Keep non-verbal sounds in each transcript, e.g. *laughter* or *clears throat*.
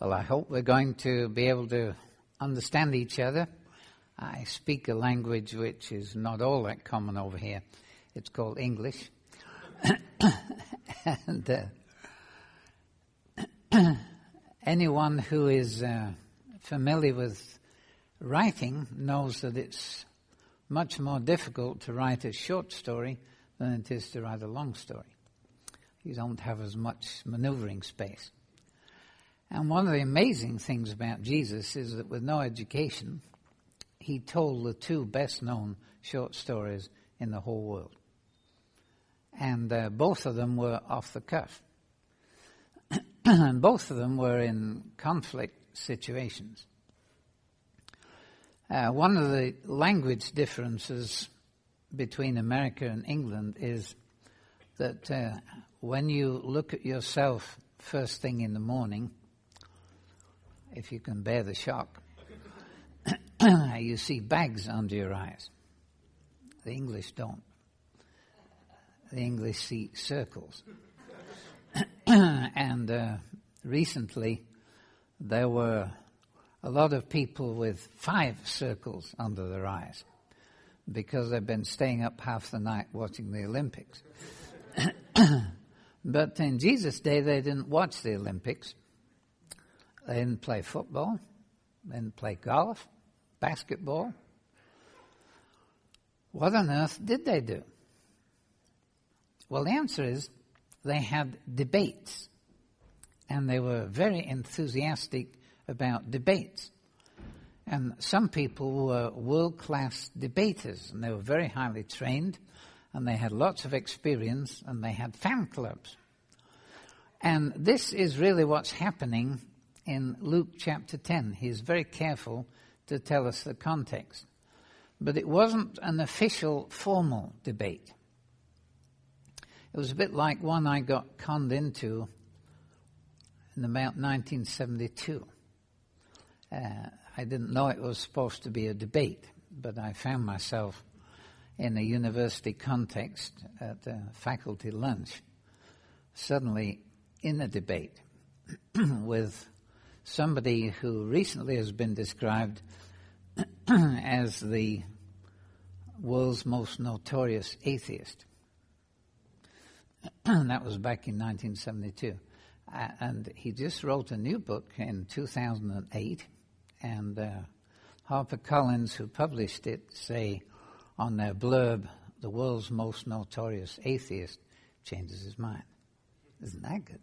Well, I hope we're going to be able to understand each other. I speak a language which is not all that common over here. It's called English. *coughs* and uh, *coughs* anyone who is uh, familiar with writing knows that it's much more difficult to write a short story than it is to write a long story. You don't have as much maneuvering space. And one of the amazing things about Jesus is that with no education, he told the two best known short stories in the whole world. And uh, both of them were off the cuff. *clears throat* and both of them were in conflict situations. Uh, one of the language differences between America and England is that uh, when you look at yourself first thing in the morning, if you can bear the shock, *coughs* you see bags under your eyes. The English don't. The English see circles. *coughs* and uh, recently, there were a lot of people with five circles under their eyes because they've been staying up half the night watching the Olympics. *coughs* but in Jesus' day, they didn't watch the Olympics. They didn't play football. They didn't play golf, basketball. What on earth did they do? Well, the answer is they had debates. And they were very enthusiastic about debates. And some people were world class debaters, and they were very highly trained, and they had lots of experience, and they had fan clubs. And this is really what's happening in Luke chapter 10. He's very careful to tell us the context. But it wasn't an official, formal debate. It was a bit like one I got conned into in about 1972. Uh, I didn't know it was supposed to be a debate, but I found myself in a university context at a faculty lunch, suddenly in a debate *clears throat* with somebody who recently has been described *clears throat* as the world's most notorious atheist. *clears throat* that was back in 1972. Uh, and he just wrote a new book in 2008, and uh, HarperCollins, who published it, say on their blurb, the world's most notorious atheist changes his mind. Isn't that good?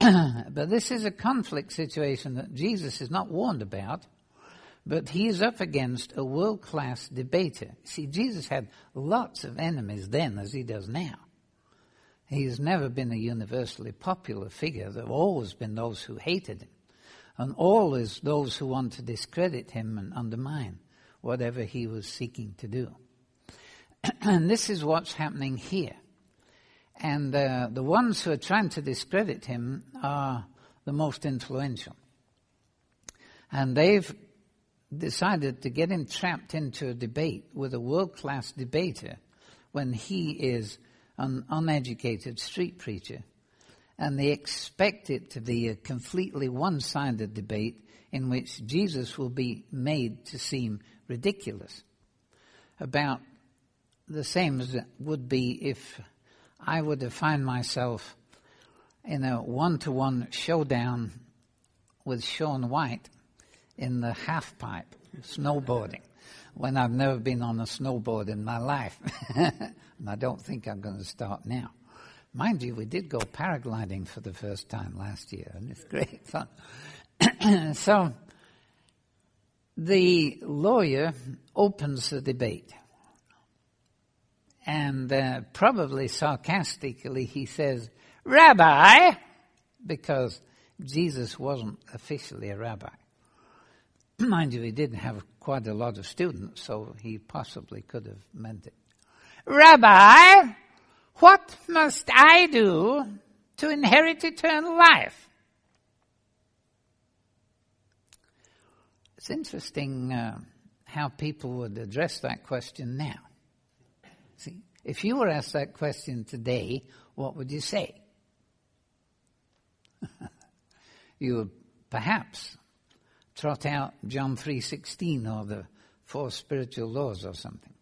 *clears throat* but this is a conflict situation that Jesus is not warned about, but he is up against a world class debater. See, Jesus had lots of enemies then as he does now. He's never been a universally popular figure. There have always been those who hated him, and always those who want to discredit him and undermine whatever he was seeking to do. *clears throat* and this is what's happening here. And uh, the ones who are trying to discredit him are the most influential. And they've decided to get him trapped into a debate with a world class debater when he is an uneducated street preacher. And they expect it to be a completely one sided debate in which Jesus will be made to seem ridiculous. About the same as it would be if I would have found myself in a one to one showdown with Shaun White in the half pipe, snowboarding, when I've never been on a snowboard in my life. *laughs* and I don't think I'm going to start now. Mind you, we did go paragliding for the first time last year, and it's great *laughs* fun. so, the lawyer opens the debate. And uh, probably sarcastically, he says, Rabbi, because Jesus wasn't officially a rabbi. *clears throat* Mind you, he didn't have quite a lot of students, so he possibly could have meant it. Rabbi, what must I do to inherit eternal life? It's interesting uh, how people would address that question now. See, if you were asked that question today, what would you say? *laughs* you would perhaps trot out John 3.16 or the four spiritual laws or something. *clears throat*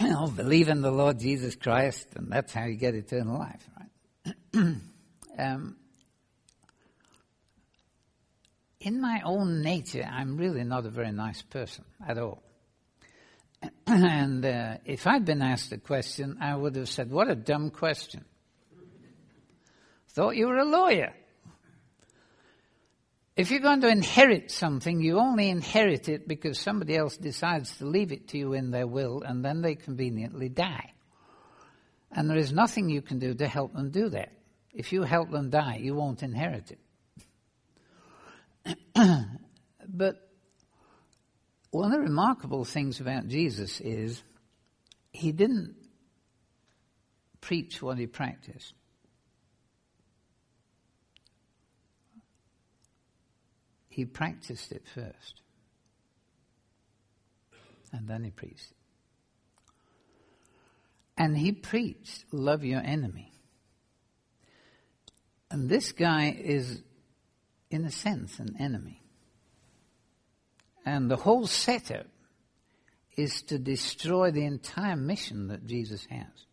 Know, believe in the Lord Jesus Christ and that's how you get eternal life, right? *clears throat* um, in my own nature, I'm really not a very nice person at all. And uh, if I'd been asked a question, I would have said, What a dumb question. Thought you were a lawyer. If you're going to inherit something, you only inherit it because somebody else decides to leave it to you in their will and then they conveniently die. And there is nothing you can do to help them do that. If you help them die, you won't inherit it. *clears throat* but one of the remarkable things about Jesus is he didn't preach what he practiced. He practiced it first. And then he preached. And he preached, love your enemy. And this guy is, in a sense, an enemy. And the whole setup is to destroy the entire mission that Jesus has.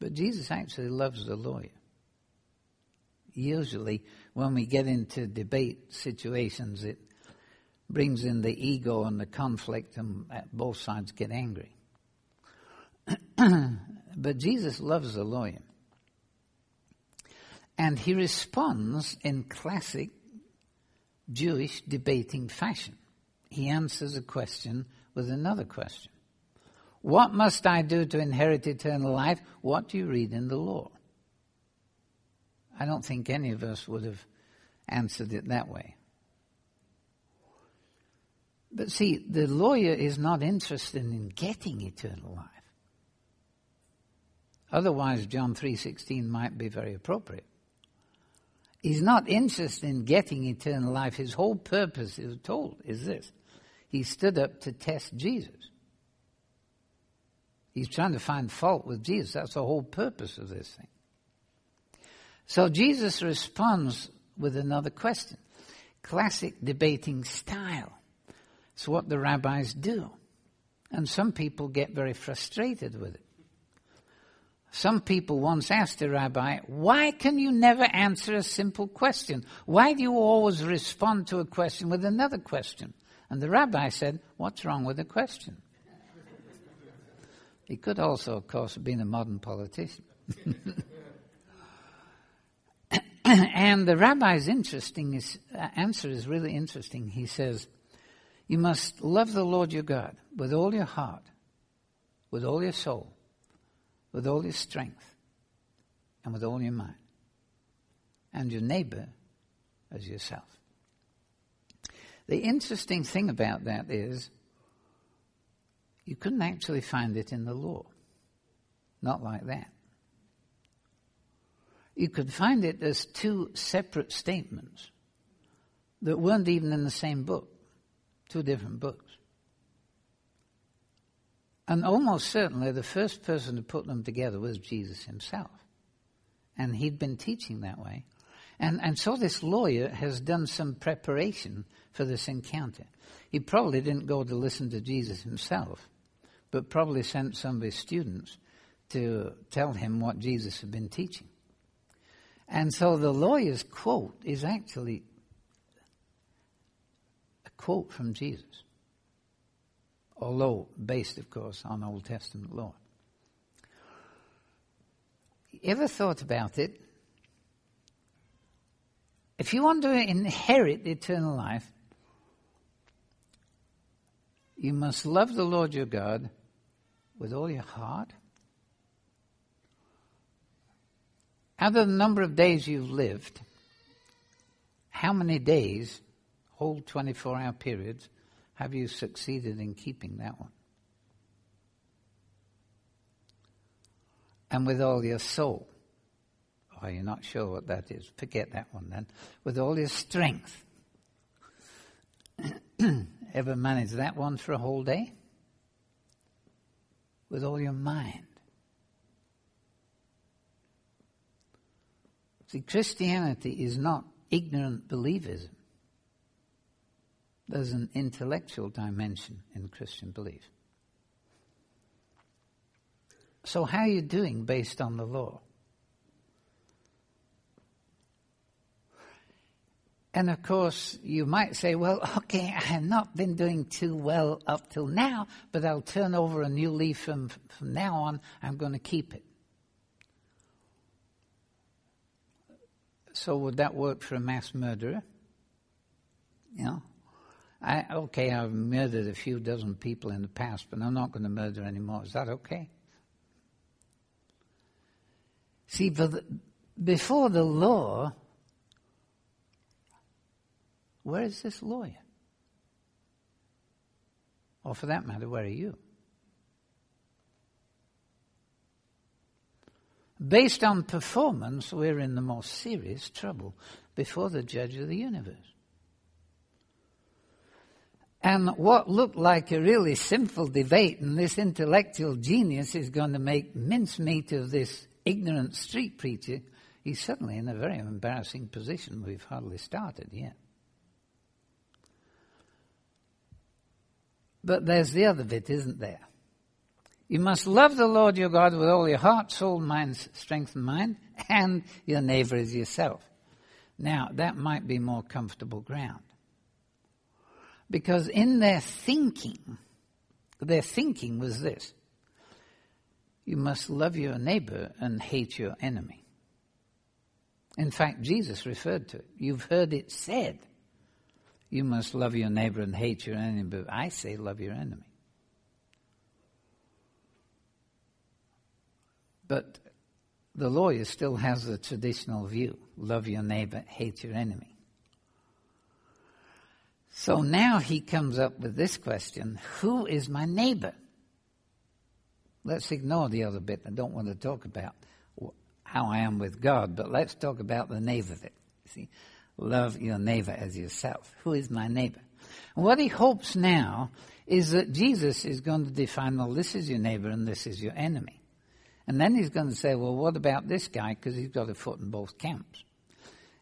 But Jesus actually loves the lawyer. Usually, when we get into debate situations, it brings in the ego and the conflict, and both sides get angry. *clears throat* but Jesus loves the lawyer. And he responds in classic Jewish debating fashion. He answers a question with another question. What must I do to inherit eternal life? What do you read in the law? I don't think any of us would have answered it that way. But see, the lawyer is not interested in getting eternal life. Otherwise, John 3.16 might be very appropriate. He's not interested in getting eternal life. His whole purpose, is told, is this. He stood up to test Jesus. He's trying to find fault with Jesus. That's the whole purpose of this thing. So Jesus responds with another question. Classic debating style. It's what the rabbis do. And some people get very frustrated with it. Some people once asked a rabbi, why can you never answer a simple question? Why do you always respond to a question with another question? And the rabbi said, what's wrong with the question? he could also, of course, have been a modern politician. *laughs* and the rabbi's interesting uh, answer is really interesting. He says, you must love the Lord your God with all your heart, with all your soul, with all your strength and with all your mind, and your neighbor as yourself. The interesting thing about that is you couldn't actually find it in the law. Not like that. You could find it as two separate statements that weren't even in the same book, two different books. And almost certainly the first person to put them together was Jesus himself. And he'd been teaching that way. And, and so this lawyer has done some preparation for this encounter. He probably didn't go to listen to Jesus himself, but probably sent some of his students to tell him what Jesus had been teaching. And so the lawyer's quote is actually a quote from Jesus although based, of course, on Old Testament law. Ever thought about it? If you want to inherit the eternal life, you must love the Lord your God with all your heart. Out of the number of days you've lived, how many days, whole 24 hour periods, have you succeeded in keeping that one? And with all your soul. Oh, you're not sure what that is. Forget that one then. With all your strength. *clears throat* Ever manage that one for a whole day? With all your mind. See, Christianity is not ignorant believism. There's an intellectual dimension in Christian belief. So, how are you doing based on the law? And of course, you might say, well, *laughs* okay, I have not been doing too well up till now, but I'll turn over a new leaf from, from now on. I'm going to keep it. So would that work for a mass murderer? You know? I, okay, I've murdered a few dozen people in the past, but I'm not going to murder anymore. Is that okay? See, the, before the law, where is this lawyer? Or for that matter, where are you? Based on performance, we're in the most serious trouble before the judge of the universe. And what looked like a really simple debate, and this intellectual genius is going to make mincemeat of this ignorant street preacher, he's suddenly in a very embarrassing position. We've hardly started yet. But there's the other bit, isn't there? You must love the Lord your God with all your heart, soul, mind, strength, and mind, and your neighbor as yourself. Now, that might be more comfortable ground. Because in their thinking, their thinking was this you must love your neighbor and hate your enemy. In fact, Jesus referred to it. You've heard it said. You must love your neighbor and hate your enemy, but I say love your enemy. But the lawyer still has the traditional view love your neighbor, hate your enemy. So now he comes up with this question Who is my neighbor? Let's ignore the other bit. I don't want to talk about how I am with God, but let's talk about the neighbor bit. See, Love your neighbor as yourself. Who is my neighbor? What he hopes now is that Jesus is going to define, well, this is your neighbor and this is your enemy. And then he's going to say, well, what about this guy? Because he's got a foot in both camps.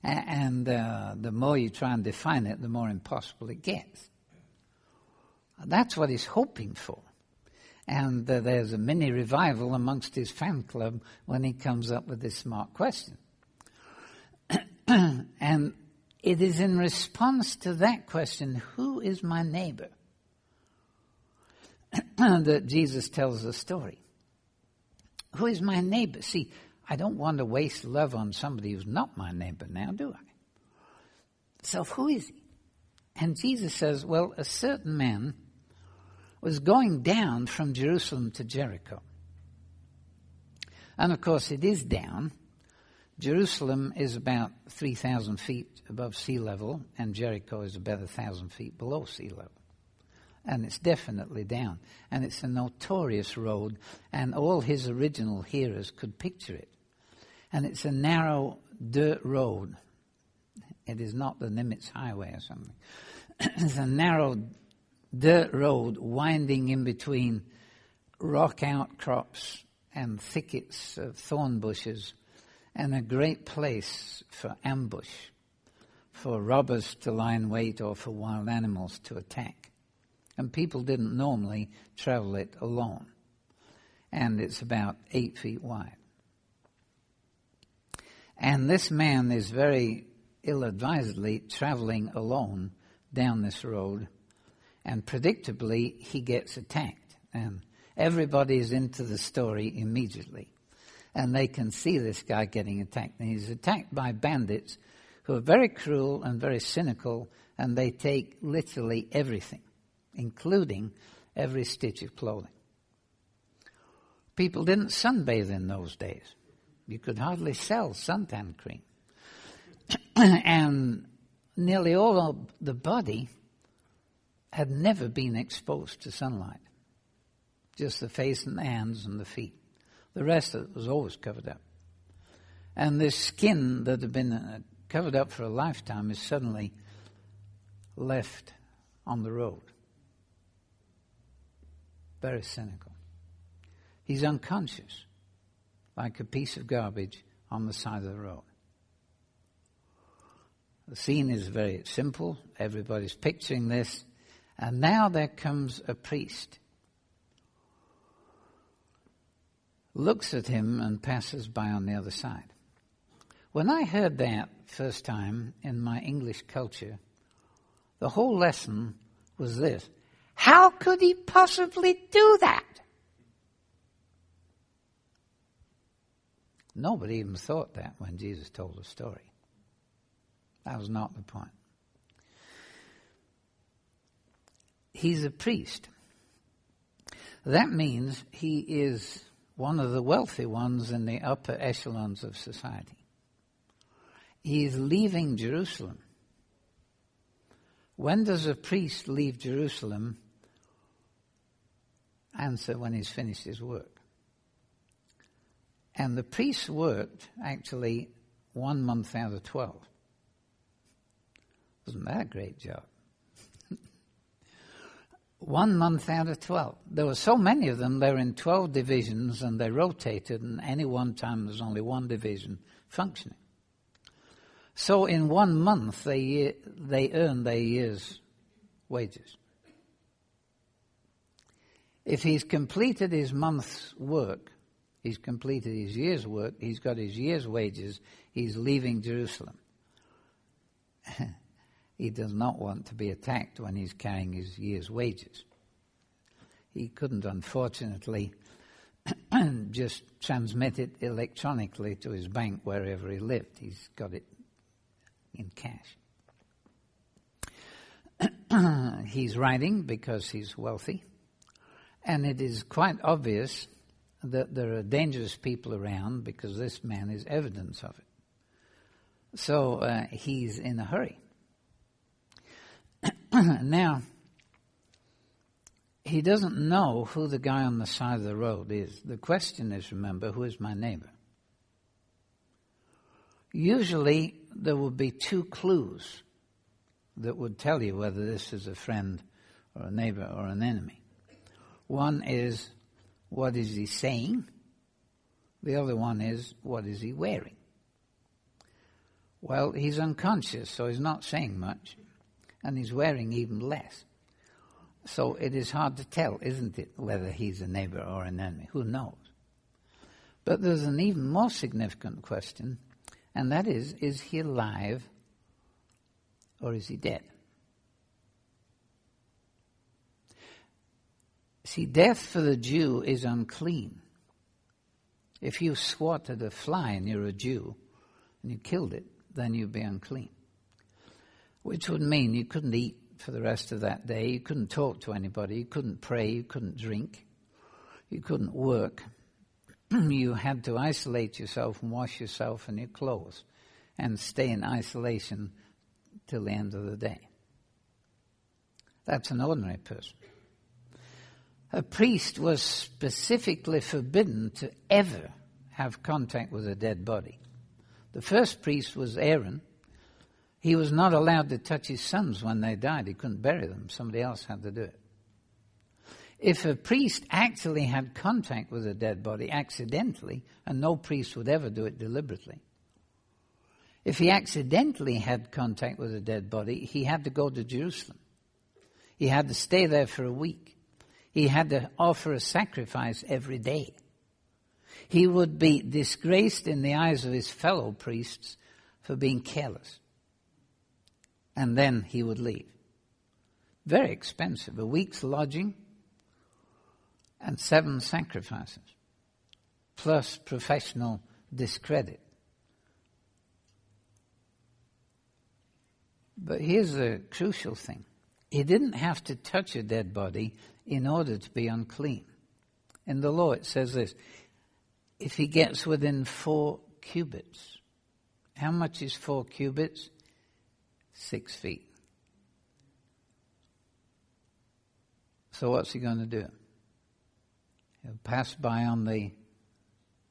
And uh, the more you try and define it, the more impossible it gets. That's what he's hoping for. And uh, there's a mini revival amongst his fan club when he comes up with this smart question. *clears throat* and it is in response to that question, who is my neighbor? *clears throat* that Jesus tells the story. Who is my neighbor? See, I don't want to waste love on somebody who's not my neighbor now, do I? So who is he? And Jesus says, well, a certain man was going down from Jerusalem to Jericho. And of course, it is down Jerusalem is about 3,000 feet above sea level, and Jericho is about 1,000 feet below sea level. And it's definitely down. And it's a notorious road, and all his original hearers could picture it. And it's a narrow dirt road. It is not the Nimitz Highway or something. *clears throat* it's a narrow dirt road winding in between rock outcrops and thickets of thorn bushes and a great place for ambush, for robbers to lie in wait or for wild animals to attack. And people didn't normally travel it alone. And it's about eight feet wide. And this man is very ill advisedly traveling alone down this road, and predictably he gets attacked. And everybody is into the story immediately and they can see this guy getting attacked. And he's attacked by bandits who are very cruel and very cynical, and they take literally everything, including every stitch of clothing. People didn't sunbathe in those days. You could hardly sell suntan cream. *clears throat* and nearly all of the body had never been exposed to sunlight, just the face and the hands and the feet. The rest of it was always covered up. And this skin that had been uh, covered up for a lifetime is suddenly left on the road. Very cynical. He's unconscious, like a piece of garbage on the side of the road. The scene is very simple. Everybody's picturing this. And now there comes a priest. Looks at him and passes by on the other side. When I heard that first time in my English culture, the whole lesson was this. How could he possibly do that? Nobody even thought that when Jesus told the story. That was not the point. He's a priest. That means he is one of the wealthy ones in the upper echelons of society. He is leaving Jerusalem. When does a priest leave Jerusalem? Answer when he's finished his work. And the priests worked actually one month out of twelve. Wasn't that a great job? *laughs* one month out of 12. There were so many of them, they were in 12 divisions and they rotated, and any one time there's only one division functioning. So in one month, they, they earned their year's wages. If he's completed his month's work, he's completed his year's work, he's got his year's wages, he's leaving Jerusalem. *laughs* he does not want to be attacked when he's carrying his year's wages. He couldn't, unfortunately, *clears throat* just transmit it electronically to his bank wherever he lived. He's got it in cash. *clears throat* he's writing because he's wealthy, and it is quite obvious that there are dangerous people around because this man is evidence of it. So uh, he's in a hurry. *clears throat* now, he doesn't know who the guy on the side of the road is. The question is, remember, who is my neighbor? Usually, there would be two clues that would tell you whether this is a friend or a neighbor or an enemy. One is, what is he saying? The other one is, what is he wearing? Well, he's unconscious, so he's not saying much, and he's wearing even less. So it is hard to tell, isn't it, whether he's a neighbor or an enemy? Who knows? But there's an even more significant question and that is, is he alive or is he dead? See, death for the Jew is unclean. If you swatted a fly and you're a Jew and you killed it, then you'd be unclean. Which would mean you couldn't eat for the rest of that day, you couldn't talk to anybody, you couldn't pray, you couldn't drink, you couldn't work. *clears throat* you had to isolate yourself and wash yourself and your clothes and stay in isolation till the end of the day. That's an ordinary person. A priest was specifically forbidden to ever have contact with a dead body. The first priest was Aaron. He was not allowed to touch his sons when they died. He couldn't bury them. Somebody else had to do it if a priest actually had contact with a dead body accidentally, and no priest would ever do it deliberately, if he accidentally had contact with a dead body, he had to go to Jerusalem. He had to stay there for a week. He had to offer a sacrifice every day. He would be disgraced in the eyes of his fellow priests for being careless. And then he would leave. Very expensive. A week's lodging, and seven sacrifices, plus professional discredit. But here's the crucial thing. He didn't have to touch a dead body in order to be unclean. In the law it says this, if he gets within four cubits. How much is four cubits? Six feet. So what's he going to do? He'll pass by on the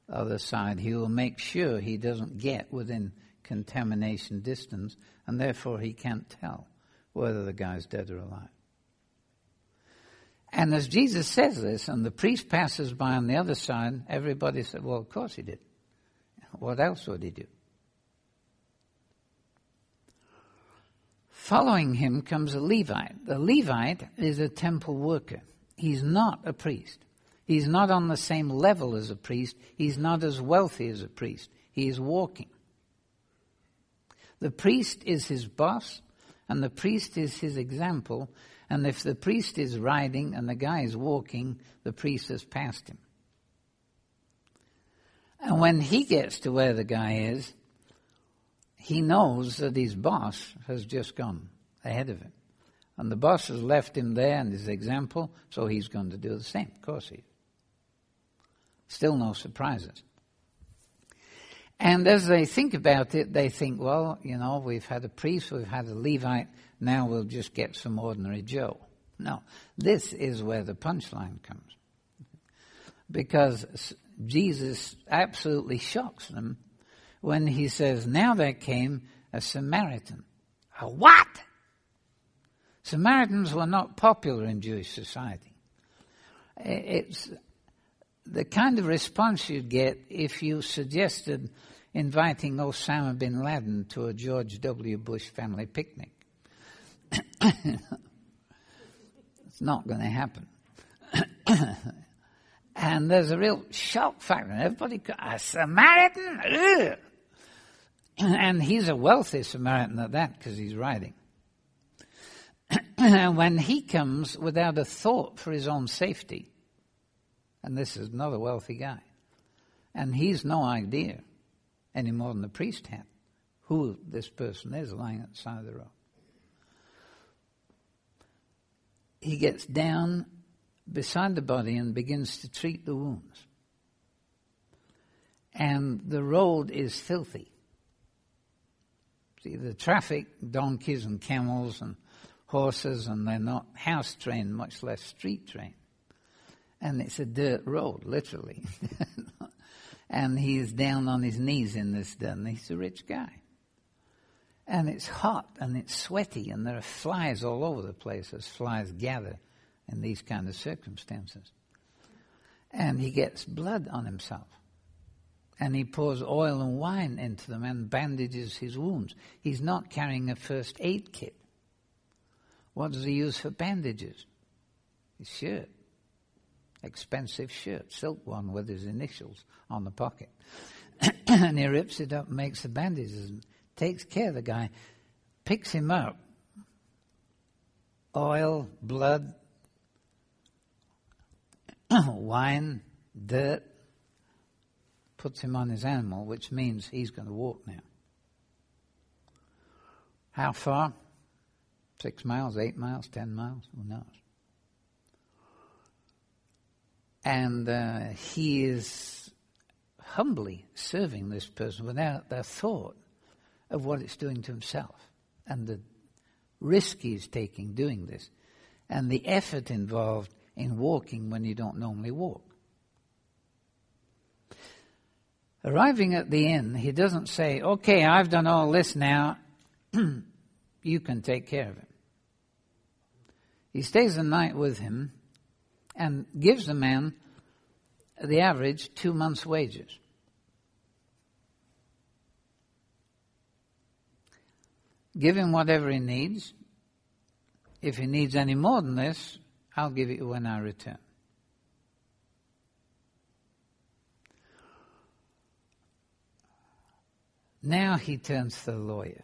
other side. He will make sure he doesn't get within contamination distance, and therefore he can't tell whether the guy's dead or alive. And as Jesus says this, and the priest passes by on the other side, everybody said, Well, of course he did. What else would he do? Following him comes a Levite. The Levite is a temple worker. He's not a priest. He's not on the same level as a priest. He's not as wealthy as a priest. He is walking. The priest is his boss, and the priest is his example. And if the priest is riding and the guy is walking, the priest has passed him. And when he gets to where the guy is, he knows that his boss has just gone ahead of him. And the boss has left him there and his example, so he's going to do the same. Of course he is. Still no surprises. And as they think about it, they think, well, you know, we've had a priest, we've had a Levite, now we'll just get some ordinary Joe. No, this is where the punchline comes. Because Jesus absolutely shocks them when he says, Now there came a Samaritan. A what? Samaritans were not popular in Jewish society. It's the kind of response you'd get if you suggested inviting Osama bin Laden to a George W. Bush family picnic. *coughs* it's not going to happen. *coughs* and there's a real shock factor. Everybody, a Samaritan? Ugh. *coughs* And he's a wealthy Samaritan at that because he's riding. And when he comes without a thought for his own safety, and this is not a wealthy guy, and he's no idea any more than the priest had who this person is lying at the side of the road. He gets down beside the body and begins to treat the wounds. And the road is filthy. See, the traffic, donkeys and camels and horses, and they're not house trained, much less street trained. And it's a dirt road, literally. *laughs* and he is down on his knees in this and he's a rich guy. And it's hot and it's sweaty, and there are flies all over the place as flies gather in these kind of circumstances. And he gets blood on himself and he pours oil and wine into them and bandages his wounds. He's not carrying a first aid kit. What does he use for bandages? His shirt. Expensive shirt, silk one with his initials on the pocket. *coughs* and he rips it up and makes the bandages and takes care of the guy, picks him up. Oil, blood, *coughs* wine, dirt, puts him on his animal, which means he's going to walk now. How far? Six miles, eight miles, ten miles? Who knows? And uh, he is humbly serving this person without the thought of what it's doing to himself and the risk he's taking doing this and the effort involved in walking when you don't normally walk. Arriving at the inn, he doesn't say, Okay, I've done all this now, *clears throat* you can take care of him. He stays the night with him and gives the man the average two months' wages. Give him whatever he needs. If he needs any more than this, I'll give it when I return. Now he turns to the lawyer.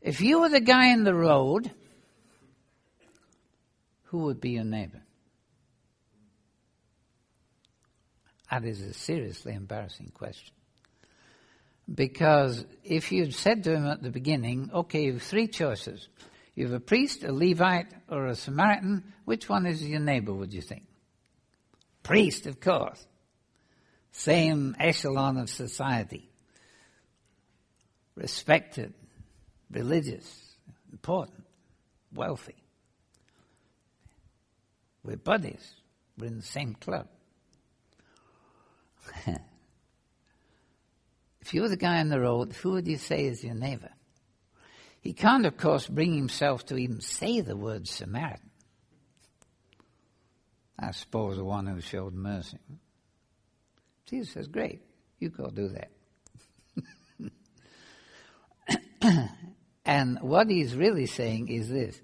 If you were the guy in the road, who would be your neighbor? Ah, that is a seriously embarrassing question. Because if you'd said to him at the beginning, okay, you have three choices. You have a priest, a Levite, or a Samaritan. Which one is your neighbor, would you think? Priest, of course same echelon of society. Respected, religious, important, wealthy. We're buddies. We're in the same club. *laughs* if you're the guy on the road, who would you say is your neighbor? He can't, of course, bring himself to even say the word Samaritan. I suppose the one who showed mercy. Jesus says, Great, you go do that. *laughs* And what he's really saying is this.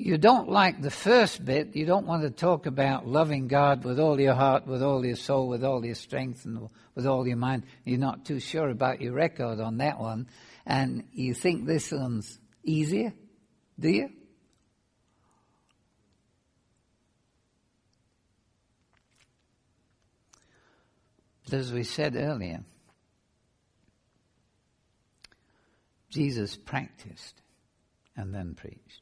You don't like the first bit. You don't want to talk about loving God with all your heart, with all your soul, with all your strength, and with all your mind. You're not too sure about your record on that one. And you think this one's easier, do you? But as we said earlier, Jesus practiced and then preached.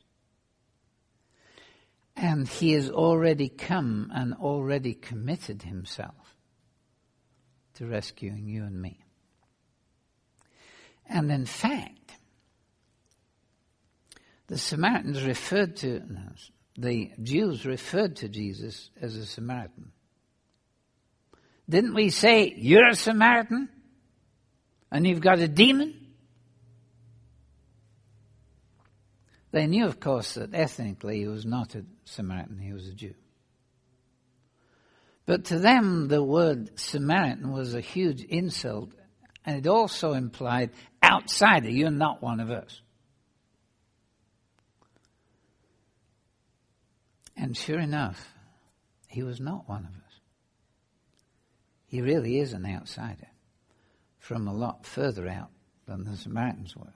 And he has already come and already committed himself to rescuing you and me. And in fact, the Samaritans referred to, the Jews referred to Jesus as a Samaritan. Didn't we say, you're a Samaritan? And you've got a demon? They knew, of course, that ethnically he was not a Samaritan, he was a Jew. But to them, the word Samaritan was a huge insult, and it also implied outsider, you're not one of us. And sure enough, he was not one of us. He really is an outsider from a lot further out than the Samaritans were.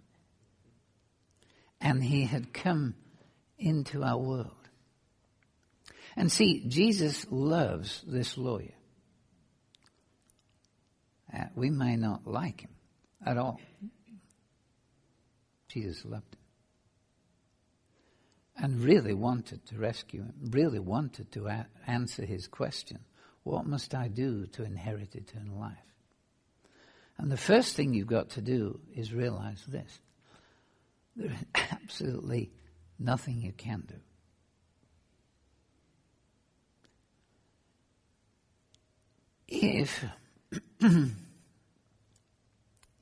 And he had come into our world. And see, Jesus loves this lawyer. Uh, we may not like him at all. Jesus loved him. And really wanted to rescue him, really wanted to a- answer his question what must I do to inherit eternal life? And the first thing you've got to do is realize this. There is absolutely nothing you can do. If *clears throat*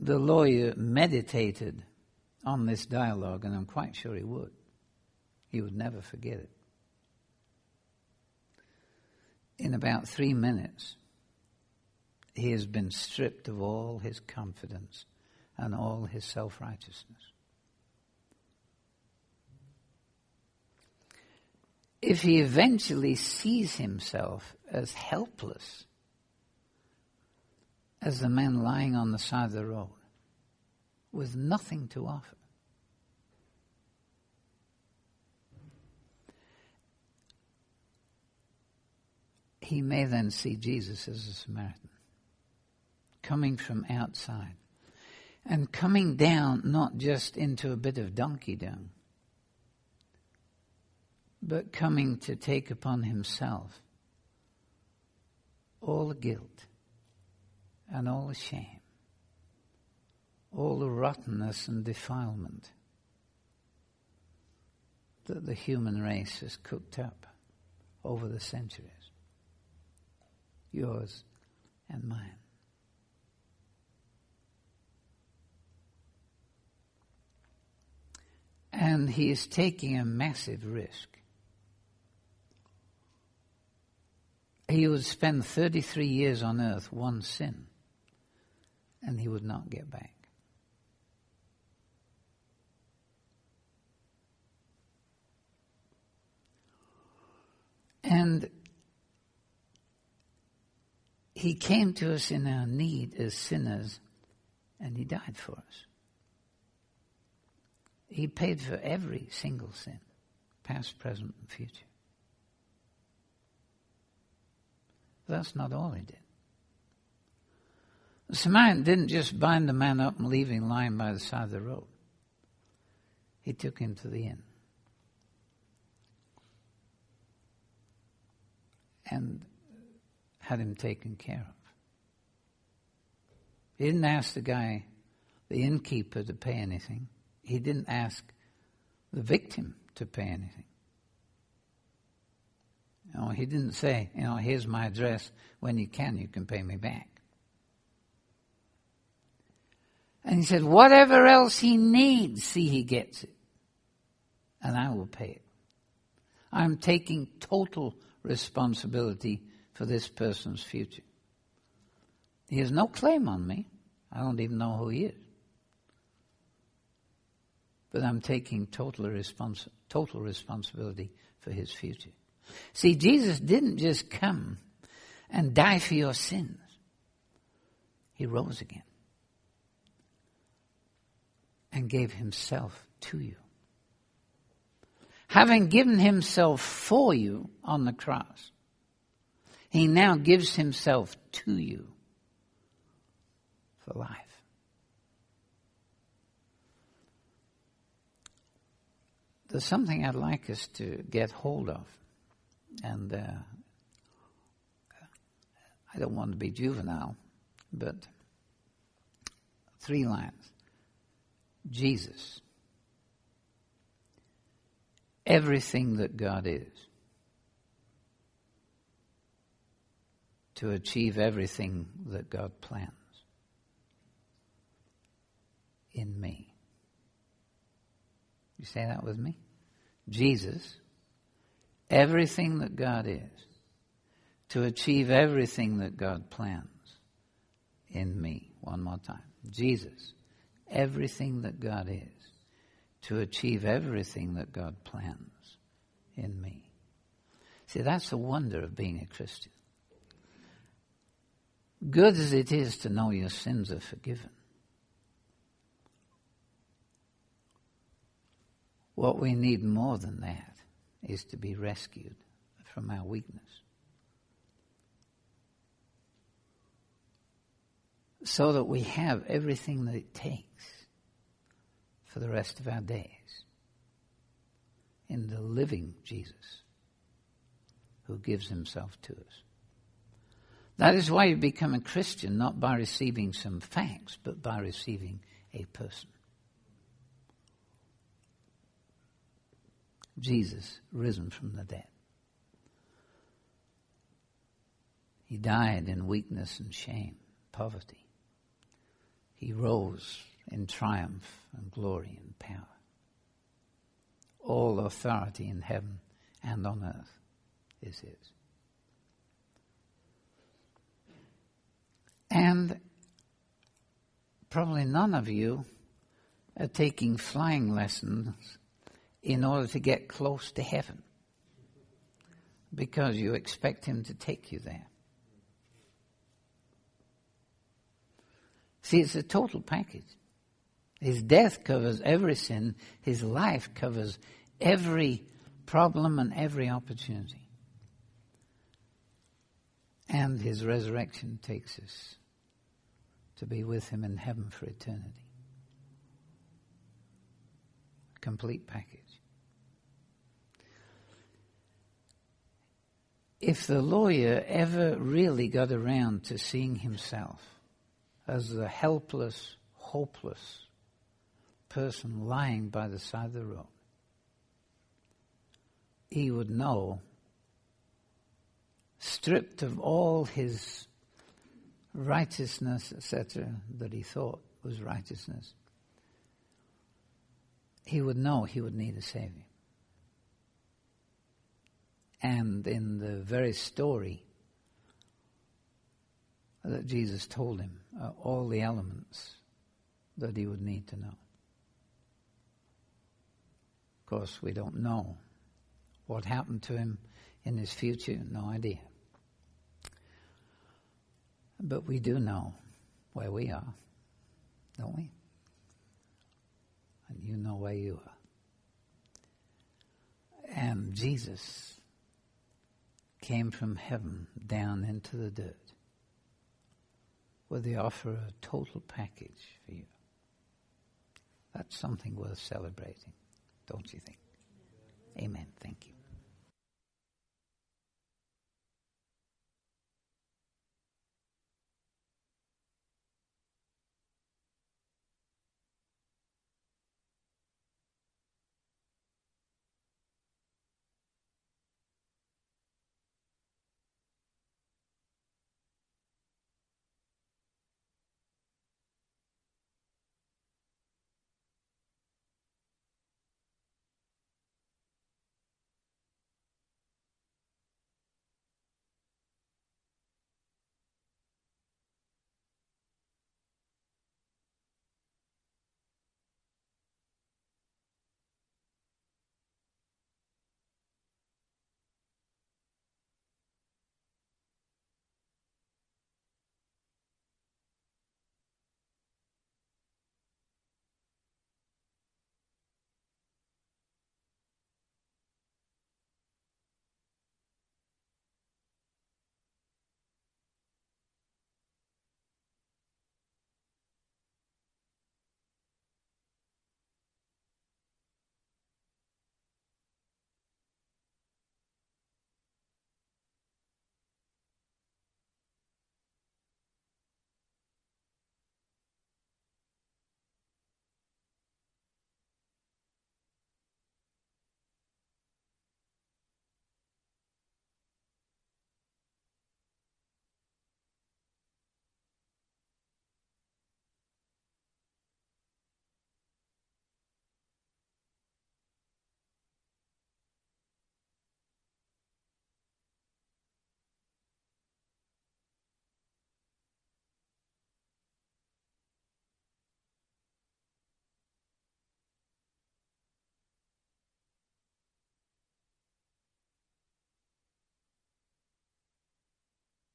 the lawyer meditated on this dialogue, and I'm quite sure he would, he would never forget it in about three minutes, he has been stripped of all his confidence and all his self righteousness. If he eventually sees himself as helpless as the man lying on the side of the road with nothing to offer, he may then see Jesus as a Samaritan, coming from outside, and coming down not just into a bit of donkey dung, but coming to take upon himself all the guilt and all the shame, all the rottenness and defilement that the human race has cooked up over the centuries yours and mine. And he is taking a massive risk. He would spend 33 years on earth, one sin, and he would not get back. And he came to us in our need as sinners and He died for us. He paid for every single sin, past, present, and future. But that's not all He did. The Samaritan didn't just bind the man up and leave him lying by the side of the road. He took him to the inn. And had him taken care of. He didn't ask the guy, the innkeeper, to pay anything. He didn't ask the victim to pay anything. Know, he didn't say, you know, here's my address. When you can, you can pay me back. And he said, whatever else he needs, see he gets it. And I will pay it. I'm taking total responsibility for this person's future. He has no claim on me. I don't even know who he is. but I'm taking total, respons- total responsibility for his future. See, Jesus didn't just come and die for your sins. He rose again and gave himself to you. Having given himself for you on the cross, he now gives himself to you for life. There's something I'd like us to get hold of, and uh, I don't want to be juvenile, but three lines. Jesus. Everything that God is. To achieve everything that God plans in me. You say that with me? Jesus, everything that God is, to achieve everything that God plans in me. One more time. Jesus, everything that God is, to achieve everything that God plans in me. See, that's the wonder of being a Christian. Good as it is to know your sins are forgiven. What we need more than that is to be rescued from our weakness. So that we have everything that it takes for the rest of our days in the living Jesus who gives himself to us. That is why you become a Christian, not by receiving some facts, but by receiving a person. Jesus, risen from the dead. He died in weakness and shame, poverty. He rose in triumph and glory and power. All authority in heaven and on earth is His. And probably none of you are taking flying lessons in order to get close to heaven because you expect Him to take you there. See, it's a total package. His death covers every sin. His life covers every problem and every opportunity. And his resurrection takes us to be with him in heaven for eternity. Complete package. If the lawyer ever really got around to seeing himself as the helpless, hopeless person lying by the side of the road, he would know, stripped of all his righteousness, etc., that he thought was righteousness, he would know he would need a Savior. And in the very story that Jesus told him, uh, all the elements that he would need to know. Of course, we don't know what happened to him in his future, no idea. But we do know where we are, don't we? And you know where you are. And Jesus came from heaven down into the dirt where they offer a total package for you. That's something worth celebrating, don't you think? Amen. Thank you.